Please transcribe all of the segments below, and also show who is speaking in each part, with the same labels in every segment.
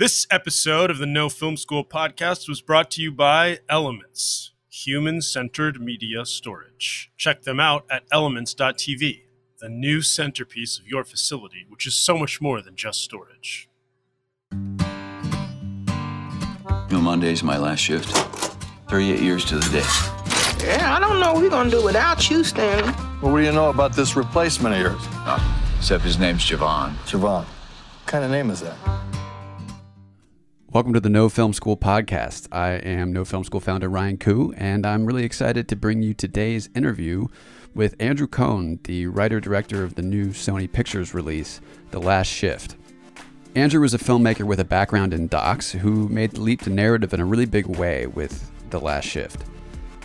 Speaker 1: This episode of the No Film School podcast was brought to you by Elements, human centered media storage. Check them out at elements.tv, the new centerpiece of your facility, which is so much more than just storage.
Speaker 2: You know, Monday's my last shift. 38 years to the day.
Speaker 3: Yeah, I don't know what we're gonna do without you, Stanley.
Speaker 4: Well, what do you know about this replacement of yours?
Speaker 2: Oh, except his name's Javon.
Speaker 4: Javon. What kind of name is that?
Speaker 5: Welcome to the No Film School podcast. I am No Film School founder Ryan Koo, and I'm really excited to bring you today's interview with Andrew Cohn, the writer director of the new Sony Pictures release, The Last Shift. Andrew was a filmmaker with a background in docs who made the leap to narrative in a really big way with The Last Shift.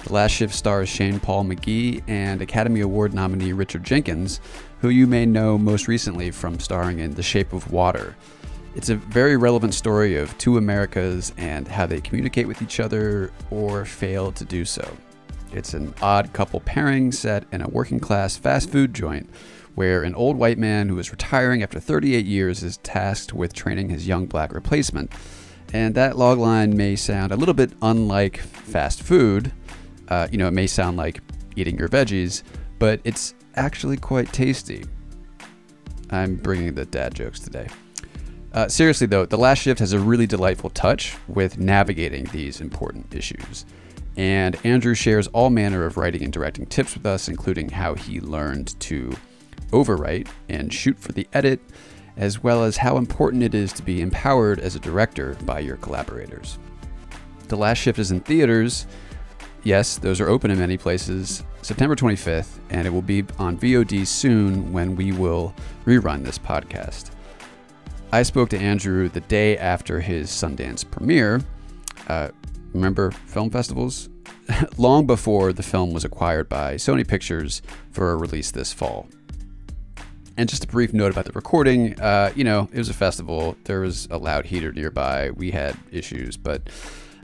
Speaker 5: The Last Shift stars Shane Paul McGhie and Academy Award nominee Richard Jenkins, who you may know most recently from starring in The Shape of Water. It's a very relevant story of two Americas and how they communicate with each other or fail to do so. It's an odd couple pairing set in a working class fast food joint where an old white man who is retiring after 38 years is tasked with training his young black replacement. And that logline may sound a little bit unlike fast food. Uh, you know, it may sound like eating your veggies, but it's actually quite tasty. I'm bringing the dad jokes today. Uh, seriously, though, The Last Shift has a really delightful touch with navigating these important issues. And Andrew shares all manner of writing and directing tips with us, including how he learned to overwrite and shoot for the edit, as well as how important it is to be empowered as a director by your collaborators. The Last Shift is in theaters. Yes, those are open in many places. September 25th, and it will be on VOD soon when we will rerun this podcast. I spoke to Andrew the day after his Sundance premiere. Uh, remember film festivals? Long before the film was acquired by Sony Pictures for a release this fall. And just a brief note about the recording uh, you know, it was a festival. There was a loud heater nearby. We had issues, but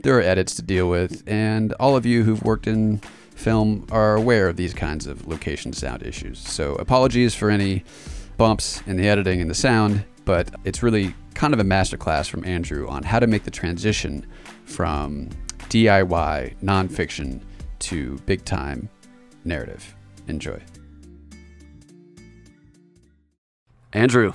Speaker 5: there are edits to deal with. And all of you who've worked in film are aware of these kinds of location sound issues. So apologies for any bumps in the editing and the sound but it's really kind of a masterclass from Andrew on how to make the transition from DIY nonfiction to big time narrative. Enjoy. Andrew,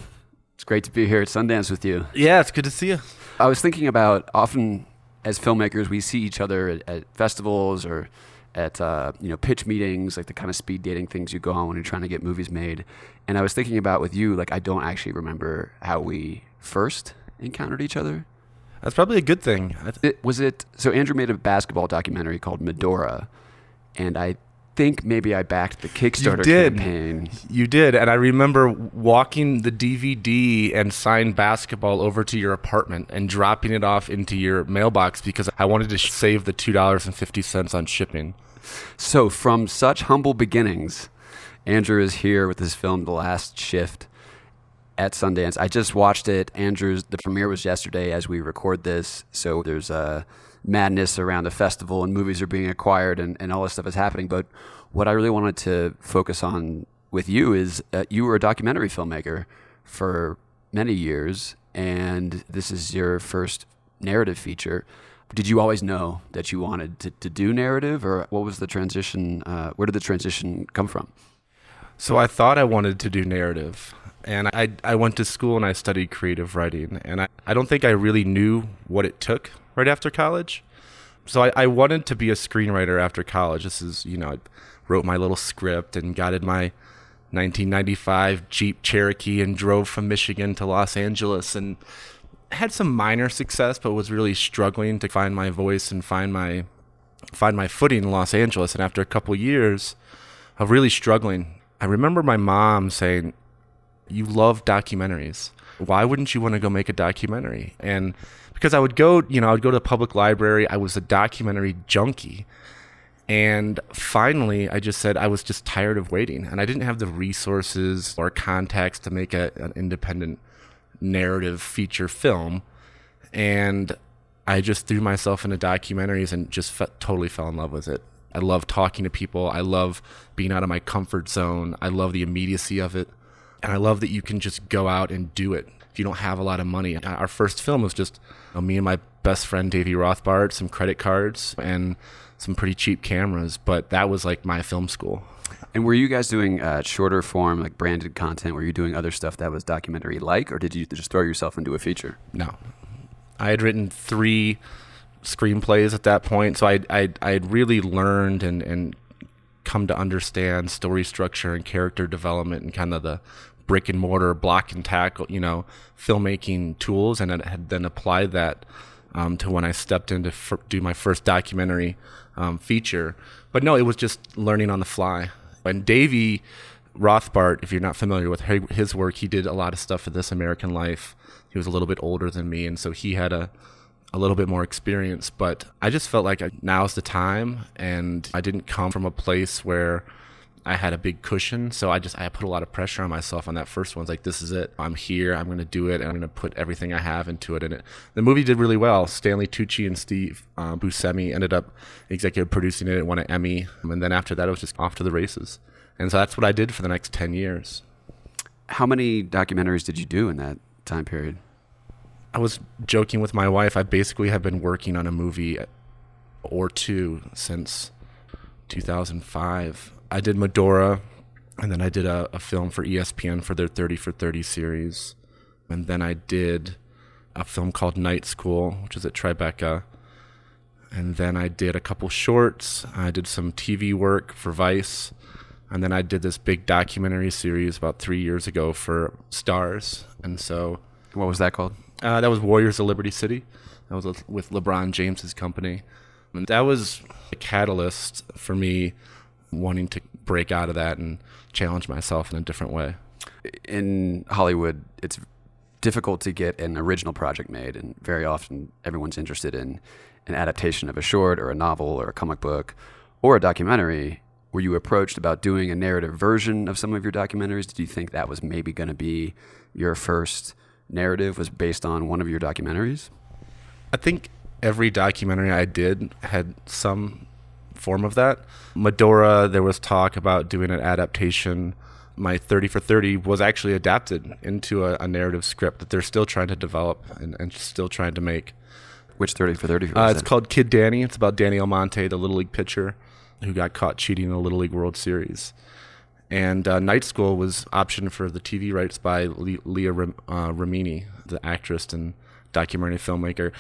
Speaker 5: it's great to be here at Sundance with you.
Speaker 6: Yeah, it's good to see you.
Speaker 5: I was thinking about often as filmmakers, we see each other at, at festivals or at uh, you know pitch meetings, like the kind of speed dating things you go on when you're trying to get movies made. And I was thinking about with you, like I don't actually remember how we first encountered each other.
Speaker 6: That's probably a good thing.
Speaker 5: It, was it so? Andrew made a basketball documentary called Medora, and I think maybe I backed the Kickstarter
Speaker 6: you did.
Speaker 5: campaign.
Speaker 6: You did, and I remember walking the DVD and signed basketball over to your apartment and dropping it off into your mailbox because I wanted to save the two dollars and fifty cents on shipping.
Speaker 5: So, from such humble beginnings, Andrew is here with his film, The Last Shift, at Sundance. I just watched it. Andrew's, the premiere was yesterday as we record this. So, there's a madness around the festival and movies are being acquired and, and all this stuff is happening. But what I really wanted to focus on with you is uh, you were a documentary filmmaker for many years, and this is your first narrative feature did you always know that you wanted to, to do narrative or what was the transition uh, where did the transition come from?
Speaker 6: So i thought i wanted to do narrative and I, I went to school and i studied creative writing and I, I don't think i really knew what it took right after college. So I, I wanted to be a screenwriter after college. This is you know i wrote my little script and got in my 1995 jeep cherokee and drove from michigan to los angeles and had some minor success, but was really struggling to find my voice and find my find my footing in Los Angeles. And after a couple years of really struggling, I remember my mom saying, "You love documentaries. Why wouldn't you want to go make a documentary?" And because I would go, you know, I would go to the public library. I was a documentary junkie. And finally, I just said I was just tired of waiting, and I didn't have the resources or contacts to make a, an independent narrative feature film. And I just threw myself into documentaries and just totally fell in love with it. I love talking to people. I love being out of my comfort zone. I love the immediacy of it. And I love that you can just go out and do it. If you don't have a lot of money. Our first film was just you know, me and my best friend Davey Rothbart, some credit cards, and some pretty cheap cameras. But that was like my film school.
Speaker 5: And were you guys doing uh, shorter form, like branded content? Were you doing other stuff that was documentary like, or did you just throw yourself into a feature?
Speaker 6: No. I had written three screenplays at that point, so I I I had really learned and and come to understand story structure and character development and kind of the brick and mortar block and tackle, you know, filmmaking tools, and I had then applied that um, to when I stepped in to f- do my first documentary um, feature. But no, it was just learning on the fly. And Davey Rothbart, if you're not familiar with his work, he did a lot of stuff for This American Life. He was a little bit older than me, and so he had a a little bit more experience. But I just felt like now's the time, and I didn't come from a place where I had a big cushion, so I just I put a lot of pressure on myself on that first one. It's like this is it. I'm here. I'm going to do it. And I'm going to put everything I have into it. And it, the movie did really well. Stanley Tucci and Steve uh, Buscemi ended up executive producing it. It won an Emmy, and then after that, it was just off to the races. And so that's what I did for the next ten years.
Speaker 5: How many documentaries did you do in that time period?
Speaker 6: I was joking with my wife. I basically have been working on a movie or two since 2005 I did Medora, and then I did a, a film for ESPN for their 30 for 30 series. And then I did a film called Night School, which is at Tribeca. And then I did a couple shorts. I did some TV work for Vice. And then I did this big documentary series about three years ago for Starz. And so.
Speaker 5: What was that called?
Speaker 6: Uh, that was Warriors of Liberty City. That was with LeBron James's company. And that was a catalyst for me wanting to break out of that and challenge myself in a different way.
Speaker 5: In Hollywood, it's difficult to get an original project made, and very often everyone's interested in an adaptation of a short or a novel or a comic book or a documentary. Were you approached about doing a narrative version of some of your documentaries? Did you think that was maybe going to be your first narrative was based on one of your documentaries?
Speaker 6: I think every documentary I did had some form of that. Medora, there was talk about doing an adaptation. My 30 for 30 was actually adapted into a, a narrative script that they're still trying to develop and, and still trying to make.
Speaker 5: Which 30 for 30?
Speaker 6: Uh, it's called Kid Danny. It's about Danny Almonte, the Little League pitcher who got caught cheating in the Little League World Series. And uh, Night School was optioned for the TV rights by Le- Leah Ram- uh, Remini, the actress and documentary filmmaker.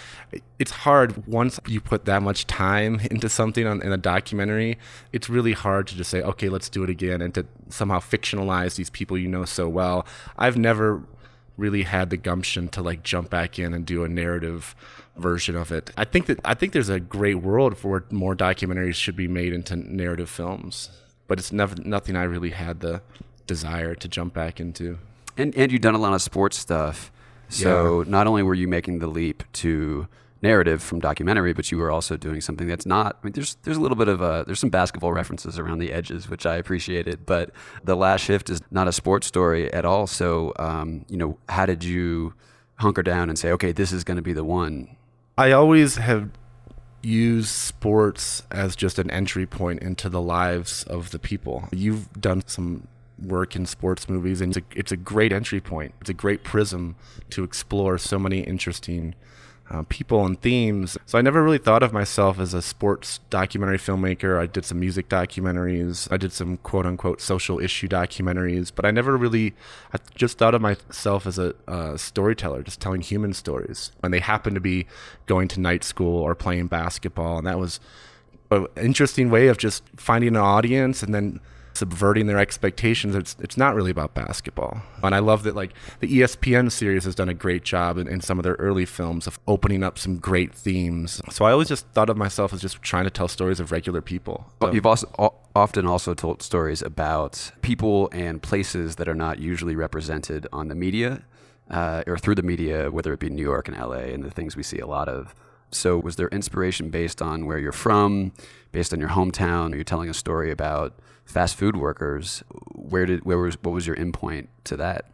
Speaker 6: It's hard once you put that much time into something on, in a documentary. It's really hard to just say, okay, let's do it again, and to somehow fictionalize these people you know so well. I've never really had the gumption to like jump back in and do a narrative version of it. I think that I think there's a great world for more documentaries should be made into narrative films, but it's never nothing I really had the desire to jump back into.
Speaker 5: And and you've done a lot of sports stuff. So yeah. not only were you making the leap to narrative from documentary, but you were also doing something that's not. I mean, there's there's a little bit of a there's some basketball references around the edges, which I appreciated. But the last shift is not a sports story at all. So um, you know, how did you hunker down and say, okay, this is going to be the one?
Speaker 6: I always have used sports as just an entry point into the lives of the people. You've done some work in sports movies, and it's a, it's a great entry point. It's a great prism to explore so many interesting uh, people and themes. So I never really thought of myself as a sports documentary filmmaker. I did some music documentaries. I did some quote unquote social issue documentaries, but I never really, I just thought of myself as a storyteller, just telling human stories. And they happened to be going to night school or playing basketball. And that was an interesting way of just finding an audience and then subverting their expectations. It's it's not really about basketball. And I love that like the ESPN series has done a great job in, in some of their early films of opening up some great themes. So I always just thought of myself as just trying to tell stories of regular people.
Speaker 5: So. You've also often also told stories about people and places that are not usually represented on the media uh, or through the media, whether it be New York and LA and the things we see a lot of. So, was there inspiration based on where you're from, based on your hometown? Are you telling a story about fast food workers. Where did where was what was your endpoint to that?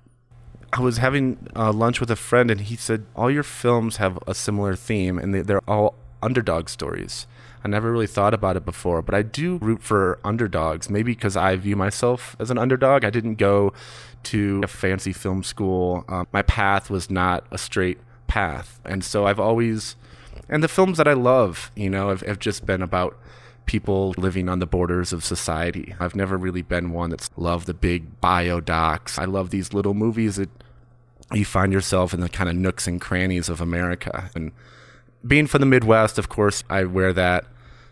Speaker 6: I was having uh, lunch with a friend, and he said all your films have a similar theme, and they, they're all underdog stories. I never really thought about it before, but I do root for underdogs. Maybe because I view myself as an underdog. I didn't go to a fancy film school. Um, my path was not a straight path, and so I've always, and the films that I love, you know, have, have just been about people living on the borders of society. I've never really been one that's loved the big bio docs. I love these little movies that you find yourself in the kind of nooks and crannies of America. And being from the Midwest, of course, I wear that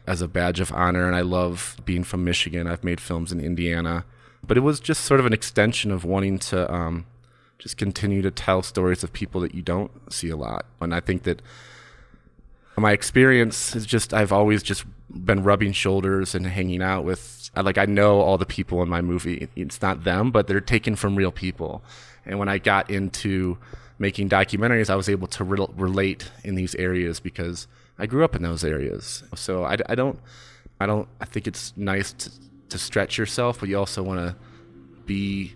Speaker 6: as a badge of honor. And I love being from Michigan. I've made films in Indiana. But it was just sort of an extension of wanting to um, just continue to tell stories of people that you don't see a lot. And I think that my experience is just I've always just been rubbing shoulders and hanging out with like I know all the people in my movie. It's not them, but they're taken from real people. And when I got into making documentaries, I was able to re- relate in these areas because I grew up in those areas. So I, I don't, I don't, I think it's nice to, to stretch yourself, but you also want to be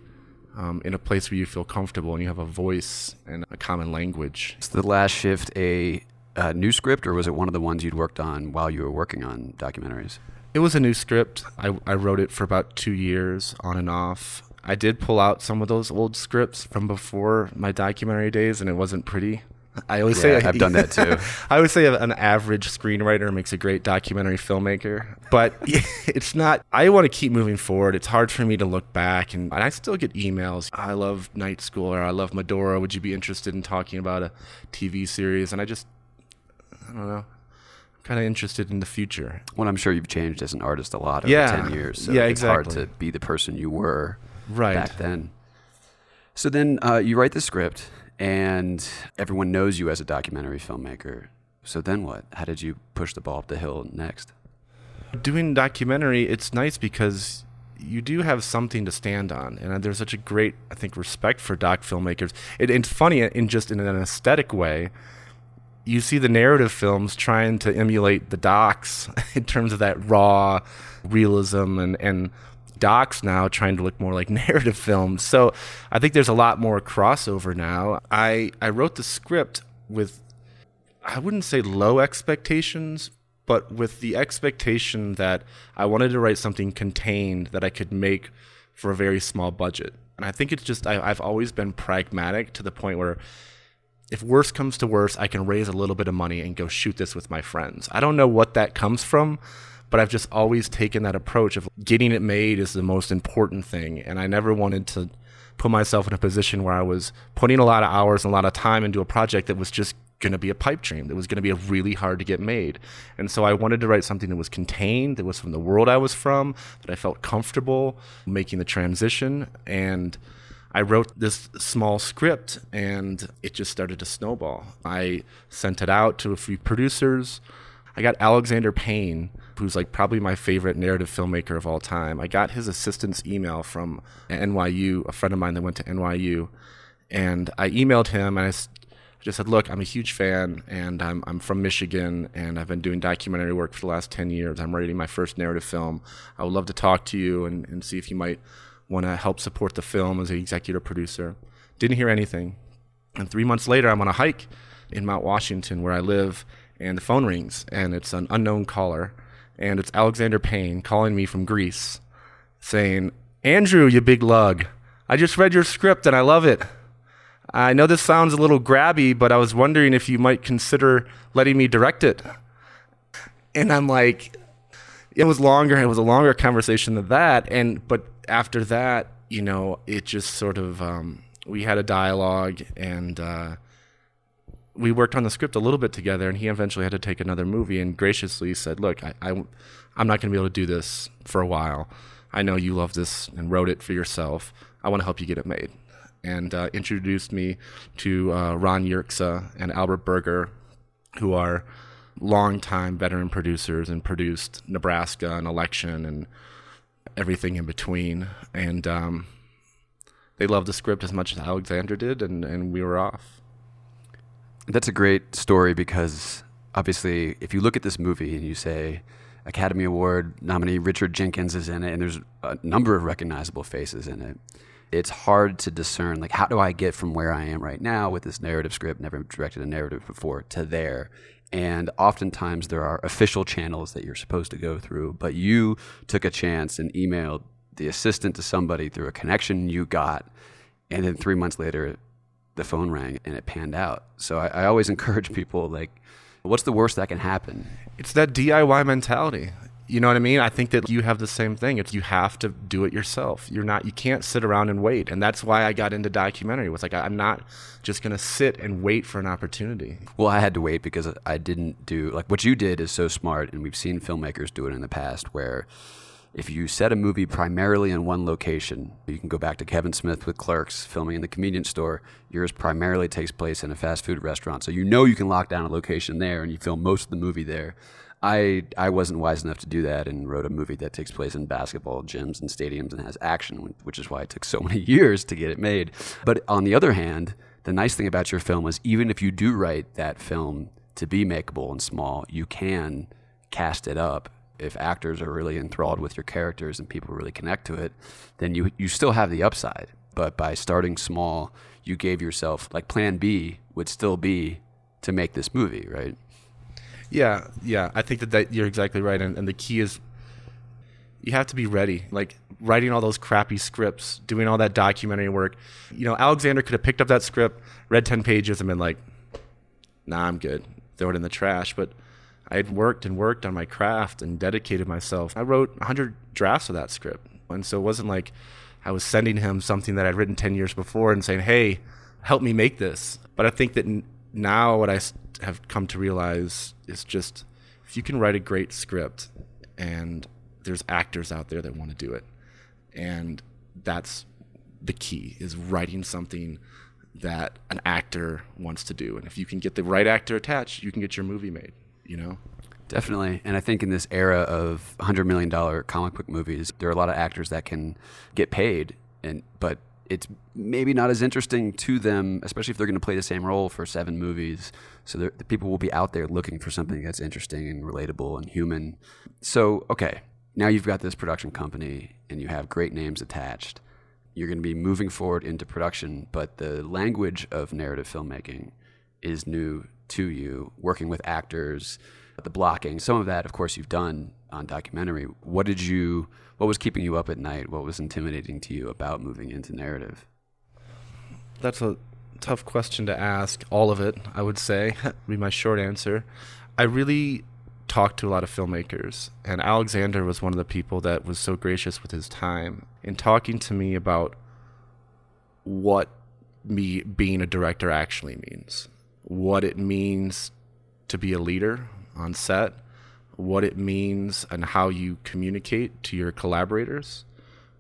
Speaker 6: um, in a place where you feel comfortable and you have a voice and a common language.
Speaker 5: Is the last shift a, a new script, or was it one of the ones you'd worked on while you were working on documentaries?
Speaker 6: It was a new script. I, I wrote it for about two years on and off. I did pull out some of those old scripts from before my documentary days, and it wasn't pretty. I always
Speaker 5: Yeah,
Speaker 6: say
Speaker 5: I've done that too.
Speaker 6: I always say an average screenwriter makes a great documentary filmmaker, but it's not. I want to keep moving forward. It's hard for me to look back, and, and I still get emails. I love Night School, or I love Medora. Would you be interested in talking about a TV series? And I just, I don't know. I'm kind of interested in the future.
Speaker 5: Well, I'm sure you've changed as an artist a lot over
Speaker 6: Yeah.
Speaker 5: 10 years. So
Speaker 6: Yeah,
Speaker 5: it's hard to be the person you were
Speaker 6: Right.
Speaker 5: back then. So then uh, you write the script, and everyone knows you as a documentary filmmaker. So then what? How did you push the ball up the hill next?
Speaker 6: doing documentary, it's nice because you do have something to stand on, and there's such a great, I think, respect for doc filmmakers. It, it's funny in just in an aesthetic way. You see the narrative films trying to emulate the docs in terms of that raw realism, and and docs now trying to look more like narrative films. So I think there's a lot more crossover now. I I wrote the script with I wouldn't say low expectations, but with the expectation that I wanted to write something contained that I could make for a very small budget. And I think it's just, I, I've always been pragmatic to the point where if worse comes to worse, I can raise a little bit of money and go shoot this with my friends. I don't know what that comes from, but I've just always taken that approach of getting it made is the most important thing. And I never wanted to put myself in a position where I was putting a lot of hours and a lot of time into a project that was just going to be a pipe dream that was going to be really hard to get made. And so I wanted to write something that was contained, that was from the world I was from, that I felt comfortable making the transition. And I wrote this small script and it just started to snowball. I sent it out to a few producers. I got Alexander Payne, who's like probably my favorite narrative filmmaker of all time. I got his assistant's email from NYU, a friend of mine that went to NYU. And I emailed him and I just said, Look, I'm a huge fan and I'm, I'm from Michigan and I've been doing documentary work for the last 10 years. I'm writing my first narrative film. I would love to talk to you and, and see if you might want to help support the film as an executive producer. Didn't hear anything. And three months later, I'm on a hike in Mount Washington where I live, and the phone rings, and it's an unknown caller, and it's Alexander Payne calling me from Greece, saying, Andrew, you big lug, I just read your script and I love it. I know this sounds a little grabby, but I was wondering if you might consider letting me direct it. And I'm like, it was longer. It was a longer conversation than that. And but after that, you know, it just sort of um, we had a dialogue and uh, we worked on the script a little bit together. And he eventually had to take another movie and graciously said, "Look, I, I I'm not going to be able to do this for a while. I know you love this and wrote it for yourself. I want to help you get it made." And uh, introduced me to uh, Ron Yerxa and Albert Berger, who are longtime veteran producers and produced Nebraska and Election and everything in between. And um, they loved the script as much as Alexander did, and, and we were off.
Speaker 5: That's a great story because obviously, if you look at this movie and you say Academy Award nominee Richard Jenkins is in it, and there's a number of recognizable faces in it, it's hard to discern like how do I get from where I am right now with this narrative script, never directed a narrative before, to there. And oftentimes there are official channels that you're supposed to go through, but you took a chance and emailed the assistant to somebody through a connection you got, and then three months later, the phone rang and it panned out. So I, I always encourage people like, what's the worst that can happen?
Speaker 6: It's that DIY mentality. You know what I mean? I think that you have the same thing. It's you have to do it yourself. You're not you can't sit around and wait. And that's why I got into documentary. It was like I'm not just going to sit and wait for an opportunity.
Speaker 5: Well, I had to wait because I didn't do like what you did is so smart and we've seen filmmakers do it in the past where if you set a movie primarily in one location, you can go back to Kevin Smith with Clerks filming in the convenience store. Yours primarily takes place in a fast food restaurant. So you know you can lock down a location there and you film most of the movie there. I I wasn't wise enough to do that and wrote a movie that takes place in basketball gyms and stadiums and has action, which is why it took so many years to get it made. But on the other hand, the nice thing about your film is even if you do write that film to be makeable and small, you can cast it up. If actors are really enthralled with your characters and people really connect to it, then you you still have the upside. But by starting small, you gave yourself like plan B would still be to make this movie, right?
Speaker 6: Yeah, yeah. I think that, that you're exactly right. And, and the key is you have to be ready. Like writing all those crappy scripts, doing all that documentary work. You know, Alexander could have picked up that script, read 10 pages, and been like, nah, I'm good. Throw it in the trash. But I had worked and worked on my craft and dedicated myself. I wrote 100 drafts of that script. And so it wasn't like I was sending him something that I'd written 10 years before and saying, hey, help me make this. But I think that now what I have come to realize is just if you can write a great script and there's actors out there that want to do it and that's the key is writing something that an actor wants to do and if you can get the right actor attached you can get your movie made you know
Speaker 5: Definitely. And I think in this era of $100 million comic book movies, there are a lot of actors that can get paid, and but it's maybe not as interesting to them, especially if they're going to play the same role for seven movies. So the people will be out there looking for something that's interesting and relatable and human. So, okay, now you've got this production company and you have great names attached. You're going to be moving forward into production, but the language of narrative filmmaking is new to you, working with actors, the blocking. Some of that, of course, you've done on documentary. What did you what was keeping you up at night? What was intimidating to you about moving into narrative?
Speaker 6: That's a tough question to ask. All of it, I would say, be my short answer. I really talked to a lot of filmmakers, and Alexander was one of the people that was so gracious with his time in talking to me about what me being a director actually means, what it means to be a leader on set, what it means and how you communicate to your collaborators,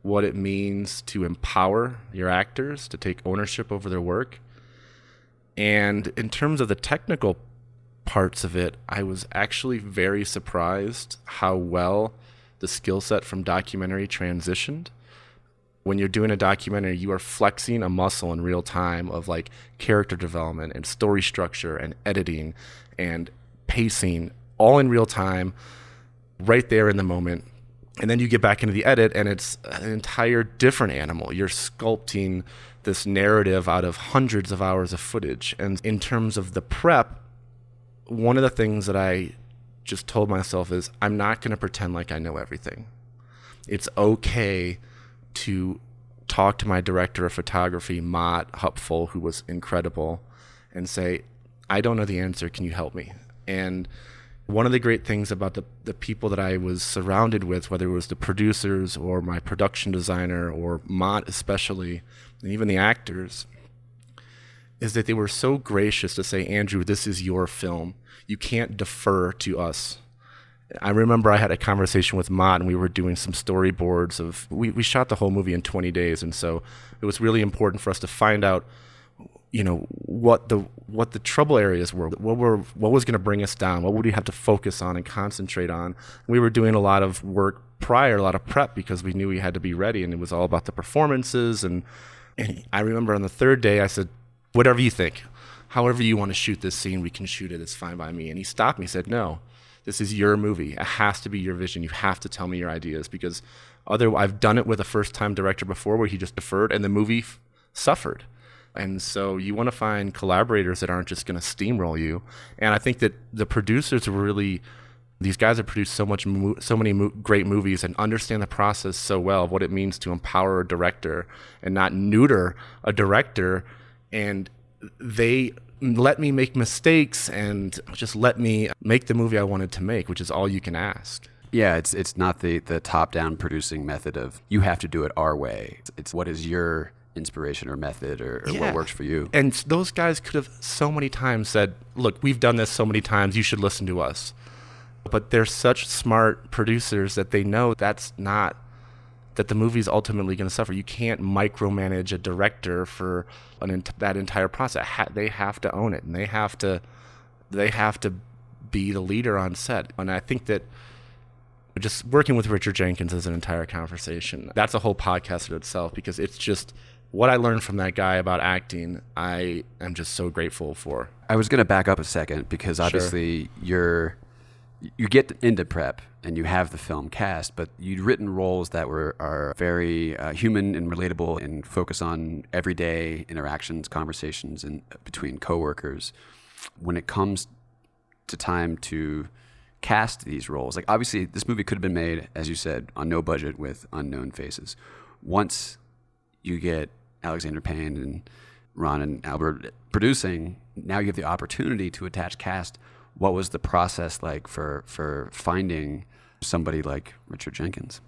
Speaker 6: what it means to empower your actors to take ownership over their work. And in terms of the technical parts of it, I was actually very surprised how well the skill set from documentary transitioned. When you're doing a documentary, you are flexing a muscle in real time of like character development and story structure and editing and pacing all in real time, right there in the moment. And then you get back into the edit, and it's an entire different animal. You're sculpting this narrative out of hundreds of hours of footage. And in terms of the prep, one of the things that I just told myself is I'm not going to pretend like I know everything. It's okay to talk to my director of photography, Mott Hupfel, who was incredible, and say, I don't know the answer. Can you help me? And one of the great things about the, the people that I was surrounded with, whether it was the producers or my production designer or Mott especially, and even the actors, is that they were so gracious to say, Andrew, this is your film. You can't defer to us. I remember I had a conversation with Mott and we were doing some storyboards of we, we shot the whole movie in 20 days and so it was really important for us to find out you know what the what the trouble areas were what were what was going to bring us down what would we have to focus on and concentrate on. We were doing a lot of work prior a lot of prep because we knew we had to be ready and it was all about the performances. And, and i remember on the third day i said whatever you think. However you want to shoot this scene we can shoot it. It's fine by me. And he stopped me and said no. This is your movie. It has to be your vision. You have to tell me your ideas. Because other I've done it with a first time director before where he just deferred and the movie f- suffered. And so you want to find collaborators that aren't just going to steamroll you. And I think that the producers really these guys have produced so much so many great movies and understand the process so well of what it means to empower a director and not neuter a director and they let me make mistakes and just let me make the movie I wanted to make, which is all you can ask.
Speaker 5: Yeah, it's it's not the the top down producing method of you have to do it our way. It's, it's what is your inspiration or method or, or
Speaker 6: Yeah.
Speaker 5: what works for you.
Speaker 6: And those guys could have so many times said, "Look, we've done this so many times. You should listen to us." But they're such smart producers that they know that's not that the movie's ultimately going to suffer. You can't micromanage a director for an that entire process. Ha- they have to own it, and they have to they have to be the leader on set. And I think that just working with Richard Jenkins is an entire conversation. That's a whole podcast in itself because it's just what I learned from that guy about acting. I am just so grateful for.
Speaker 5: I was going to back up a second because obviously you're you get into prep and you have the film cast, but you'd written roles that were are very uh, human and relatable and focus on everyday interactions, conversations, and between coworkers. When it comes to time to cast these roles, like obviously this movie could have been made, as you said, on no budget with unknown faces. Once you get Alexander Payne and Ron and Albert producing, now you have the opportunity to attach cast. What was the process like for for finding somebody like Richard Jenkins?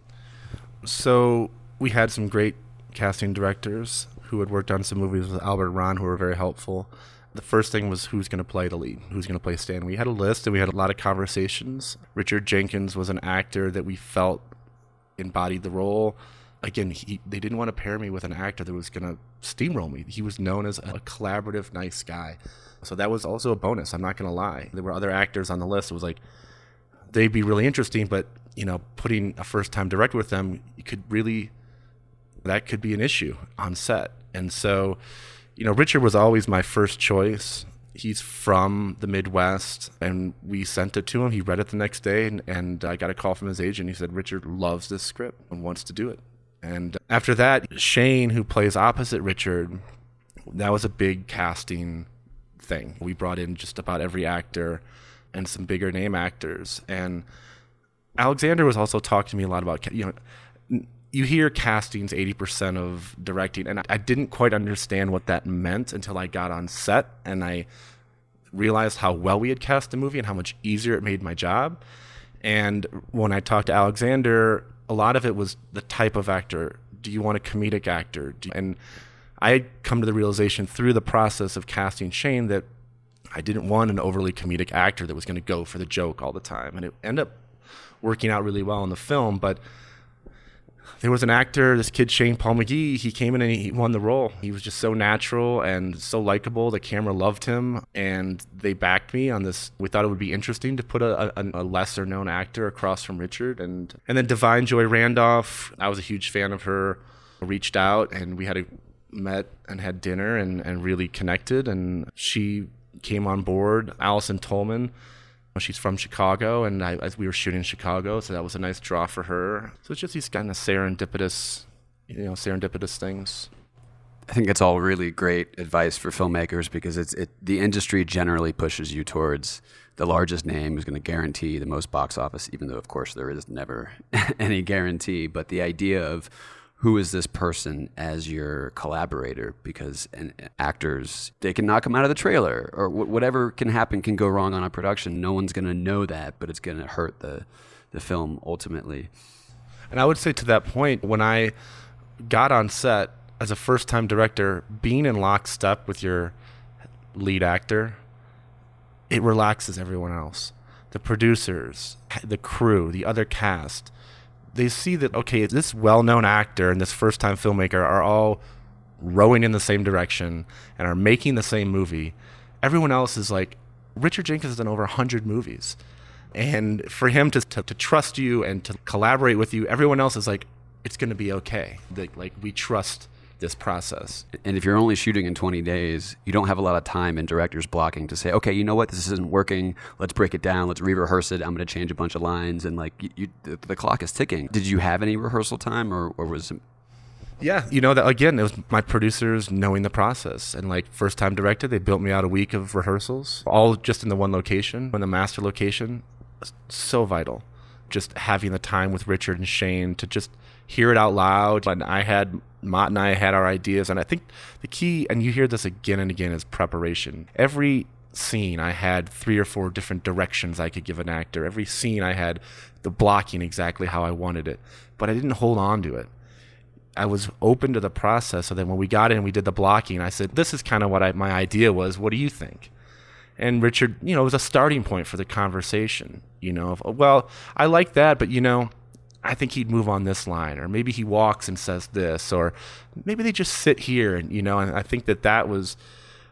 Speaker 6: So we had some great casting directors who had worked on some movies with Albert and Ron who were very helpful. The first thing was who's going to play the lead, who's going to play Stan. We had a list and we had a lot of conversations. Richard Jenkins was an actor that we felt embodied the role. Again, he, they didn't want to pair me with an actor that was going to steamroll me. He was known as a collaborative, nice guy. So that was also a bonus. I'm not going to lie. There were other actors on the list. It was like, they'd be really interesting, but you know, putting a first time director with them, could really that could be an issue on set. And so, you know, Richard was always my first choice. He's from the Midwest, and we sent it to him. He read it the next day, and, and I got a call from his agent. He said, Richard loves this script and wants to do it. And after that, Shane, who plays opposite Richard, that was a big casting thing. We brought in just about every actor and some bigger name actors. And Alexander was also talking to me a lot about, you know, you hear castings 80% of directing, and I, didn't quite understand what that meant until I got on set and I realized how well we had cast the movie and how much easier it made my job. And when I talked to Alexander, a lot of it was the type of actor. Do you want a comedic actor? And I had come to the realization through the process of casting Shane that I didn't want an overly comedic actor that was going to go for the joke all the time. And it ended up working out really well in the film. But there was an actor, this kid Shane Paul McGhie. He came in and he won the role. He was just so natural and so likable. The camera loved him, and they backed me on this. We thought it would be interesting to put a, a, a lesser known actor across from Richard, and and then Da'Vine Joy Randolph. I was a huge fan of her. Reached out and we had a met and had dinner and and really connected. And she came on board. Allison Tolman. She's from Chicago, and I, as we were shooting in Chicago, so that was a nice draw for her. So it's just these kind of serendipitous, you know, serendipitous things.
Speaker 5: I think it's all really great advice for filmmakers because it's it the industry generally pushes you towards the largest name who's going to guarantee the most box office, even though of course there is never any guarantee. But the idea of who is this person as your collaborator? Because actors they can knock them out of the trailer or wh- whatever can happen can go wrong on a production. No one's going to know that but it's going to hurt the the film ultimately.
Speaker 6: And I would say to that point, when I got on set as a first time director, being in lockstep with your lead actor, it relaxes everyone else. The producers, the crew, the other cast, they see that, okay, this well known actor and this first time filmmaker are all rowing in the same direction and are making the same movie. Everyone else is like, Richard Jenkins has done over 100 movies. And for him to, to, to trust you and to collaborate with you, everyone else is like, it's going to be okay. Like, like we trust this process.
Speaker 5: And if you're only shooting in 20 days, you don't have a lot of time in director's blocking to say, okay, you know what, this isn't working. Let's break it down. Let's re-rehearse it. I'm going to change a bunch of lines, and like you, the, the clock is ticking. Did you have any rehearsal time, or, or was it
Speaker 6: Yeah, you know that again. It was my producers knowing the process, and like first time directed, they built me out a week of rehearsals, all just in the one location, in the master location. So vital, just having the time with Richard and Shane to just hear it out loud. And I had Mott and I had our ideas, and I think the key, and you hear this again and again, is preparation. Every scene, I had three or four different directions I could give an actor. Every scene, I had the blocking exactly how I wanted it, but I didn't hold on to it. I was open to the process. So then when we got in, we did the blocking. I said, "This is kind of what I, my idea was. What do you think?" And Richard, you know, it was a starting point for the conversation. You know, of, well, I like that, but you know, I think he'd move on this line, or maybe he walks and says this, or maybe they just sit here, and you know. And I think that that was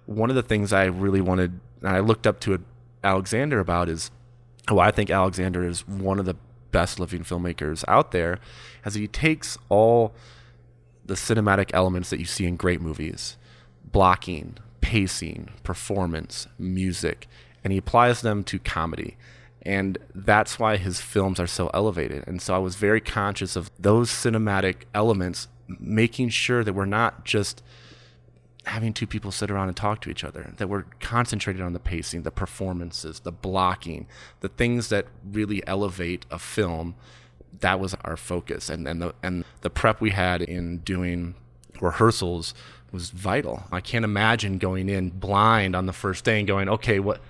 Speaker 6: one of the things I really wanted, and I looked up to Alexander about is, well, I think Alexander is one of the best living filmmakers out there, as he takes all the cinematic elements that you see in great movies blocking, pacing, performance, music, and he applies them to comedy. And that's why his films are so elevated. And so I was very conscious of those cinematic elements, making sure that we're not just having two people sit around and talk to each other, that we're concentrated on the pacing, the performances, the blocking, the things that really elevate a film that was our focus and, and the and the prep we had in doing rehearsals was vital. I can't imagine going in blind on the first day and going, okay, what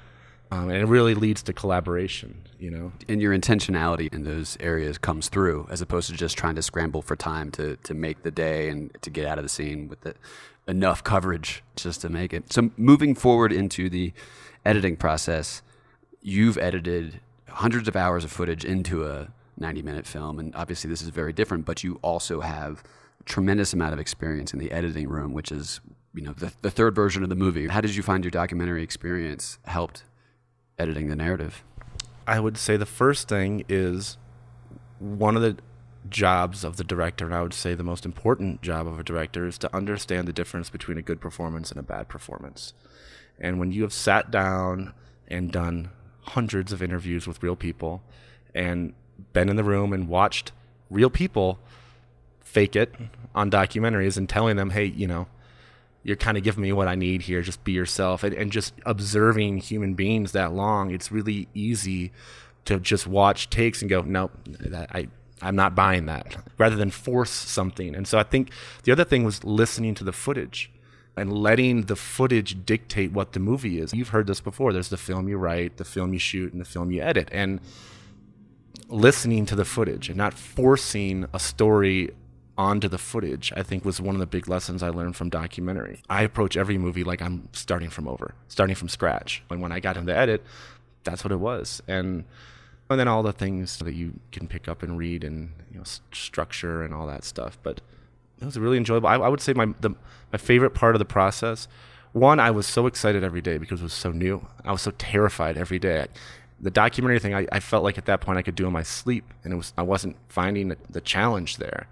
Speaker 6: um, and it really leads to collaboration, you know.
Speaker 5: and your intentionality in those areas comes through as opposed to just trying to scramble for time to, to make the day and to get out of the scene with the, enough coverage just to make it. So moving forward into the editing process, you've edited hundreds of hours of footage into a 90 minute film and obviously this is very different but you also have a tremendous amount of experience in the editing room which is you know the, the third version of the movie how did you find your documentary experience helped editing the narrative
Speaker 6: I would say the first thing is one of the jobs of the director, and I would say the most important job of a director, is to understand the difference between a good performance and a bad performance. And when you have sat down and done hundreds of interviews with real people and been in the room and watched real people fake it on documentaries and telling them, hey, you know, you're kind of giving me what I need here. Just be yourself. And, and just observing human beings that long, it's really easy to just watch takes and go, nope, that, I, I'm not buying that, rather than force something. And so I think the other thing was listening to the footage and letting the footage dictate what the movie is. You've heard this before. There's the film you write, the film you shoot, and the film you edit. And listening to the footage and not forcing a story onto the footage, I think was one of the big lessons I learned from documentary. I approach every movie like I'm starting from over, starting from scratch. And when I got into edit, that's what it was. And and then all the things that you can pick up and read and you know s- structure and all that stuff. But it was really enjoyable. I, I would say my the, my favorite part of the process. One, I was so excited every day because it was so new. I was so terrified every day. The documentary thing, I, I felt like at that point I could do in my sleep, and it was I wasn't finding the, the challenge there.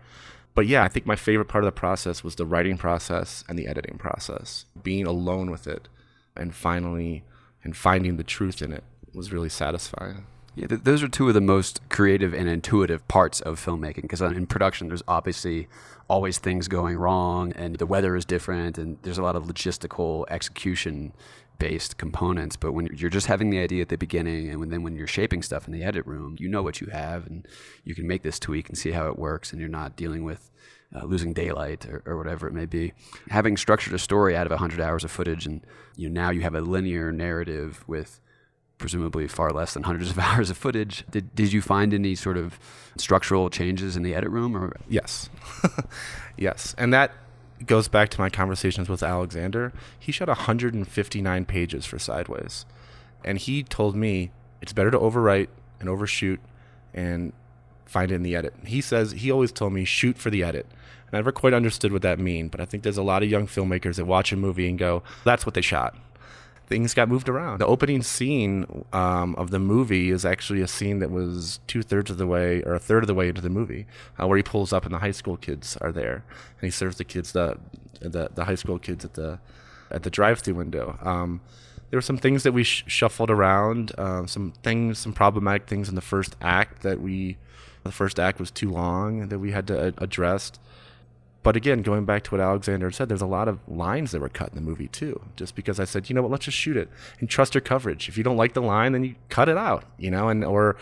Speaker 6: But yeah, I think my favorite part of the process was the writing process and the editing process. Being alone with it, and finally, and finding the truth in it was really satisfying.
Speaker 5: Yeah, th- those are two of the most creative and intuitive parts of filmmaking. Because uh, in production, there's obviously always things going wrong, and the weather is different, and there's a lot of logistical execution based components. But when you're just having the idea at the beginning, and then when you're shaping stuff in the edit room, you know what you have, and you can make this tweak and see how it works, and you're not dealing with uh, losing daylight or, or whatever it may be. Having structured a story out of 100 hours of footage, and you know, now you have a linear narrative with presumably far less than hundreds of hours of footage. Did, did you find any sort of structural changes in the edit room? Or
Speaker 6: Yes. yes. And that goes back to my conversations with Alexander. He shot 159 pages for Sideways. And he told me it's better to overwrite and overshoot and find it in the edit. He says he always told me shoot for the edit. And I never quite understood what that mean, but I think there's a lot of young filmmakers that watch a movie and go, that's what they shot. Things got moved around. The opening scene um, of the movie is actually a scene that was two thirds of the way or a third of the way into the movie, uh, where he pulls up and the high school kids are there, and he serves the kids the the, the high school kids at the at the drive-through window. Um, there were some things that we sh- shuffled around, uh, some things, some problematic things in the first act that we, the first act was too long that we had to address. But again, going back to what Alexander said, there's a lot of lines that were cut in the movie too. Just because I said, you know what, let's just shoot it and trust your coverage. If you don't like the line, then you cut it out. You know, and or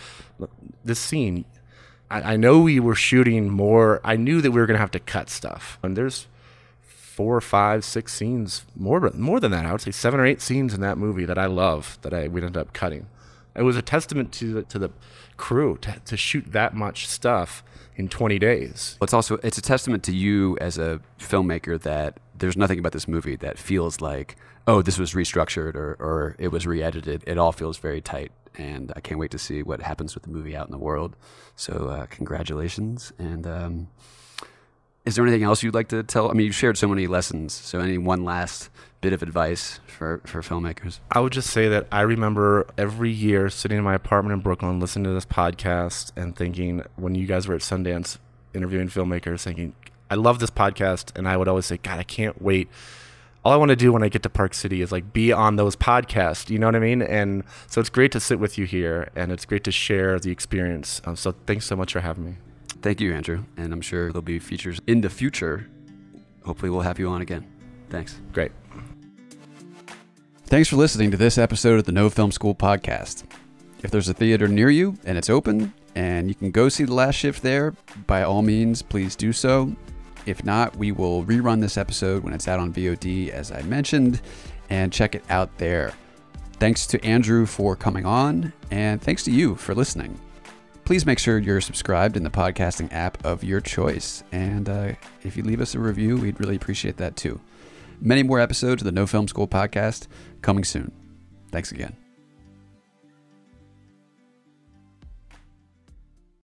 Speaker 6: this scene, I, I know we were shooting more. I knew that we were going to have to cut stuff, and there's four, five, six scenes more more than that. I would say seven or eight scenes in that movie that I love that I we ended up cutting. It was a testament to the, to the crew to, to shoot that much stuff in 20 days.
Speaker 5: It's also it's a testament to you as a filmmaker that there's nothing about this movie that feels like oh this was restructured or, or it was re-edited. It all feels very tight, and I can't wait to see what happens with the movie out in the world. So uh, congratulations, and um, is there anything else you'd like to tell? I mean, you've shared so many lessons. So any one last bit of advice for, for filmmakers?
Speaker 6: I would just say that I remember every year sitting in my apartment in Brooklyn listening to this podcast and thinking when you guys were at Sundance interviewing filmmakers, thinking, I love this podcast. And I would always say, God, I can't wait. All I want to do when I get to Park City is like be on those podcasts. You know what I mean? And so it's great to sit with you here and it's great to share the experience. Um, so thanks so much for having me.
Speaker 5: Thank you, Andrew. And I'm sure there'll be features in the future. Hopefully, we'll have you on again. Thanks.
Speaker 6: Great.
Speaker 5: Thanks for listening to this episode of the No Film School podcast. If there's a theater near you and it's open and you can go see the last shift there, by all means, please do so. If not, we will rerun this episode when it's out on VOD, as I mentioned, and check it out there. Thanks to Andrew for coming on, and thanks to you for listening. Please make sure you're subscribed in the podcasting app of your choice. And uh, if you leave us a review, we'd really appreciate that too. Many more episodes of the No Film School podcast coming soon. Thanks again.